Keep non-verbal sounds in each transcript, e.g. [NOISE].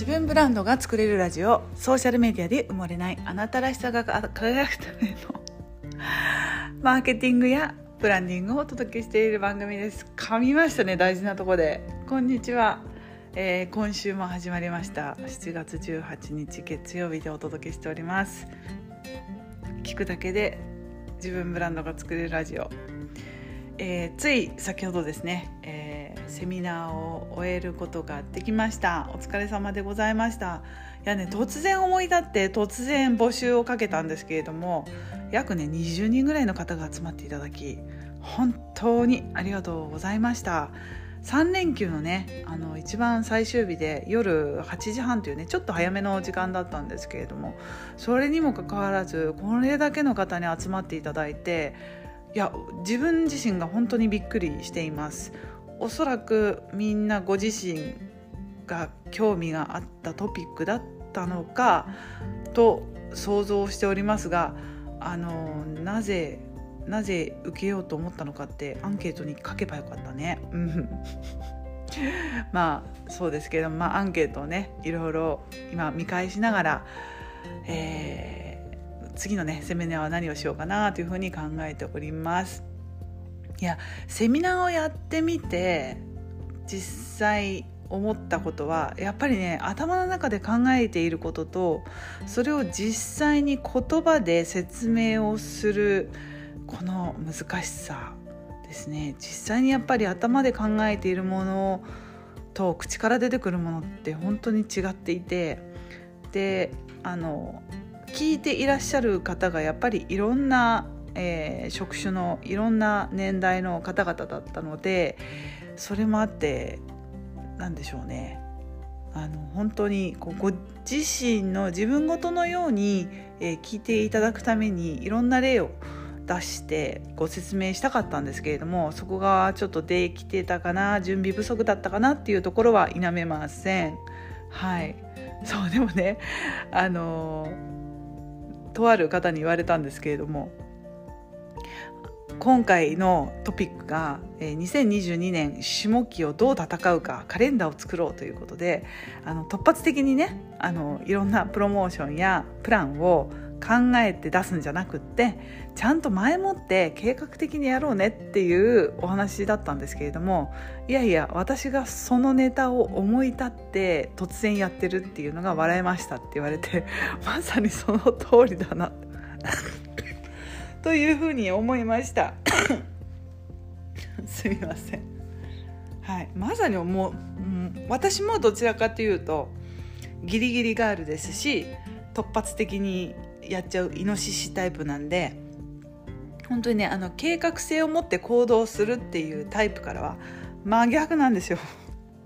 自分ブランドが作れるラジオソーシャルメディアで埋もれないあなたらしさが輝くための [LAUGHS] マーケティングやブランディングをお届けしている番組です。噛みましたね大事なとこで。こんにちは、えー、今週も始まりました。7月18日月曜日でお届けしております。聞くだけで自分ブランドが作れるラジオ、えー、つい先ほどですね、えーセミナーを終えることができました。お疲れ様でございました。いやね突然思い立って突然募集をかけたんですけれども約ね20人ぐらいの方が集まっていただき本当にありがとうございました。3連休のねあの一番最終日で夜8時半というねちょっと早めの時間だったんですけれどもそれにもかかわらずこれだけの方に集まっていただいていや自分自身が本当にびっくりしていますおそらくみんなご自身が興味があったトピックだったのかと想像しておりますがあのなぜなぜ受けようと思ったのかってアンケートに書けばよかったね。[LAUGHS] まあそうですけど、まあ、アンケートをねいろいろ今見返しながら、えー、次のねセミナーは何をしようかなというふうに考えております。いやセミナーをやってみて実際思ったことはやっぱりね頭の中で考えていることとそれを実際に言葉で説明をするこの難しさですね。実際にやっぱり頭で考えているものと口から出てくるものって本当に違っていてであの聞いていらっしゃる方がやっぱりいろんなえー、職種のいろんな年代の方々だったのでそれもあって何でしょうねあの本当にこうご自身の自分ごとのように、えー、聞いていただくためにいろんな例を出してご説明したかったんですけれどもそこがちょっとできてたかな準備不足だったかなっていうところは否めません。はいそうでもねあのとある方に言われたんですけれども今回のトピックが2022年下期をどう戦うかカレンダーを作ろうということであの突発的にねあのいろんなプロモーションやプランを考えて出すんじゃなくってちゃんと前もって計画的にやろうねっていうお話だったんですけれどもいやいや私がそのネタを思い立って突然やってるっていうのが笑えましたって言われてまさにその通りだな。というふうに思いました。[COUGHS] すみません。はい。まさにもう、うん、私もどちらかというとギリギリガールですし突発的にやっちゃうイノシシタイプなんで本当にねあの計画性を持って行動するっていうタイプからは真逆なんですよ。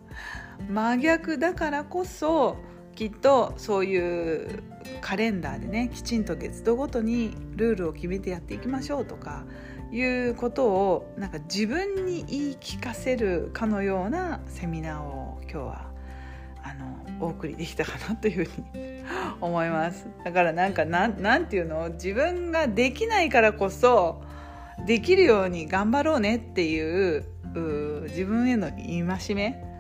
[LAUGHS] 真逆だからこそきっとそういうカレンダーでねきちんと月度ごとにルールを決めてやっていきましょうとかいうことをなんか自分に言い聞かせるかのようなセミナーを今日はあのお送りできたかなというふうに [LAUGHS] 思います。だからなんかなんなんていうの？自分ができないからこそできるように頑張ろうねっていう自分への戒め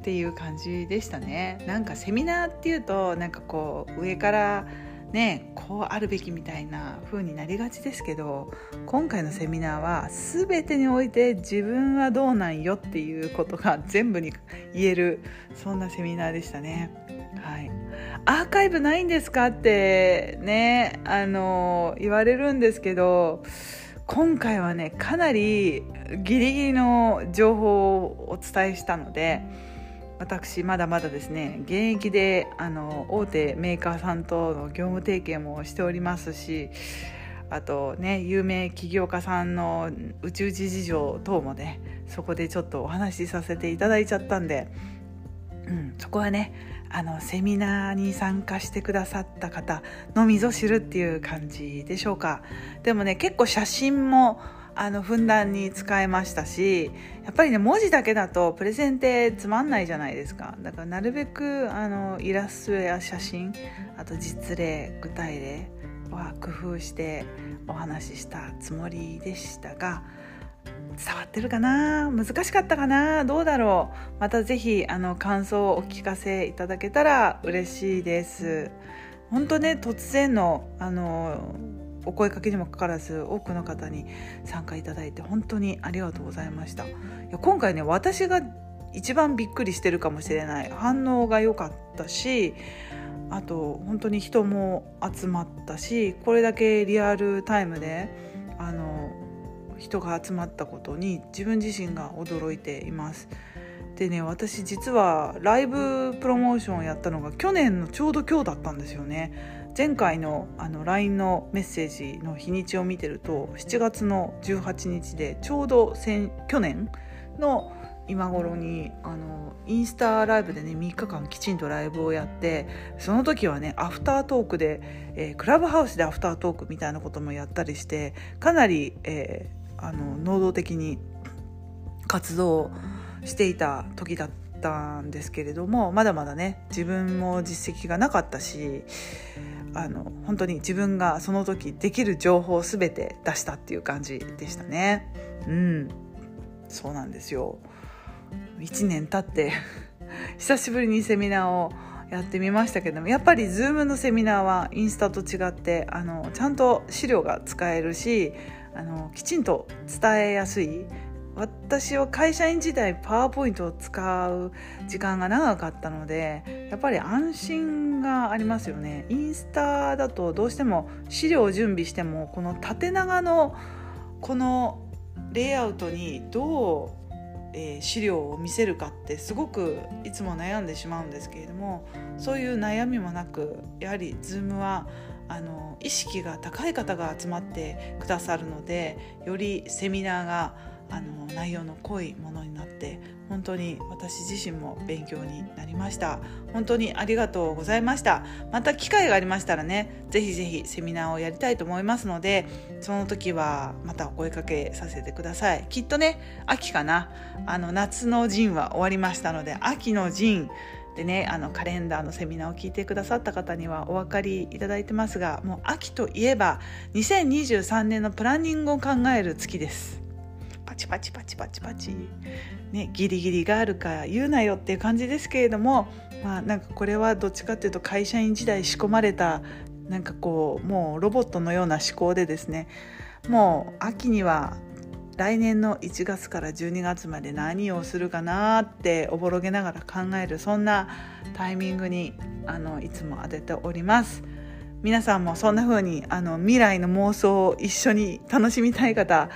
っていう感じでしたねなんかセミナーっていうとなんかこう上からねこうあるべきみたいな風になりがちですけど今回のセミナーは全てにおいて自分はどうなんよっていうことが全部に言えるそんなセミナーでしたね。はい、アーカイブないんですかってねあの言われるんですけど今回はねかなりギリギリの情報をお伝えしたので。私まだまだですね現役であの大手メーカーさんとの業務提携もしておりますしあとね有名起業家さんの宇宙事事情等もねそこでちょっとお話しさせていただいちゃったんで、うん、そこはねあのセミナーに参加してくださった方のみぞ知るっていう感じでしょうか。でもね結構写真もあのふんだんに使えましたしやっぱりね文字だけだとプレゼンってつまんないじゃないですか。だからなるべくあのイラストや写真あと実例具体例は工夫してお話ししたつもりでしたが伝わってるかな？難しかったかな？どうだろう？また是非あの感想をお聞かせいただけたら嬉しいです。本当ね突然のあのお声かけにもかからず多くの方に参加いただいて本当にありがとうございましたいや今回ね私が一番びっくりしてるかもしれない反応が良かったしあと本当に人も集まったしこれだけリアルタイムであの人が集まったことに自分自身が驚いています。でね私実はライブプロモーションをやったのが去年のちょうど今日だったんですよね。前回のあの LINE のメッセージの日にちを見てると7月の18日でちょうど去年の今頃にあのインスタライブでね3日間きちんとライブをやってその時はねアフタートークで、えー、クラブハウスでアフタートークみたいなこともやったりしてかなり、えー、あの能動的に活動していた時だったたんですけれどもまだまだね自分も実績がなかったしあの本当に自分がその時できる情報を全て出したっていう感じでしたね。うんそうなんですよ1年経って [LAUGHS] 久しぶりにセミナーをやってみましたけどもやっぱり Zoom のセミナーはインスタと違ってあのちゃんと資料が使えるしあのきちんと伝えやすい私は会社員時代パワーポイントを使う時間が長かったのでやっぱり安心がありますよね。インスタだとどうしても資料を準備してもこの縦長のこのレイアウトにどうえ、資料を見せるかってすごくいつも悩んでしまうんですけれどもそういう悩みもなくやはり Zoom はあの意識が高い方が集まってくださるのでよりセミナーがあの内容の濃いものになって本当に私自身も勉強になりました。本当にありがとうございました。また機会がありましたらねぜひぜひセミナーをやりたいと思いますのでその時はまたお声かけさせてください。きっとね秋かな。あの夏の陣は終わりましたので秋の陣でねあのカレンダーのセミナーを聞いてくださった方にはお分かりいただいてますがもう秋といえば2023年のプランニングを考える月です。パチパチパチパチ、ね、ギリギリがあるから言うなよっていう感じですけれども、まあ、なんかこれはどっちかっていうと会社員時代仕込まれたなんかこうもうロボットのような思考でですねもう秋には来年の1月から12月まで何をするかなっておぼろげながら考えるそんなタイミングにあのいつも当てております。皆さんもそんな風にあに未来の妄想を一緒に楽しみたい方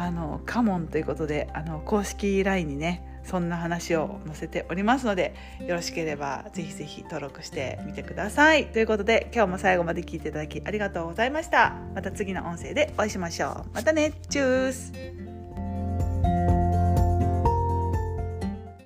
あのカモンということであの公式 LINE にねそんな話を載せておりますのでよろしければぜひぜひ登録してみてください。ということで今日も最後まで聞いていただきありがとうございました。また次の音声でお会いしましょう。またね。チュース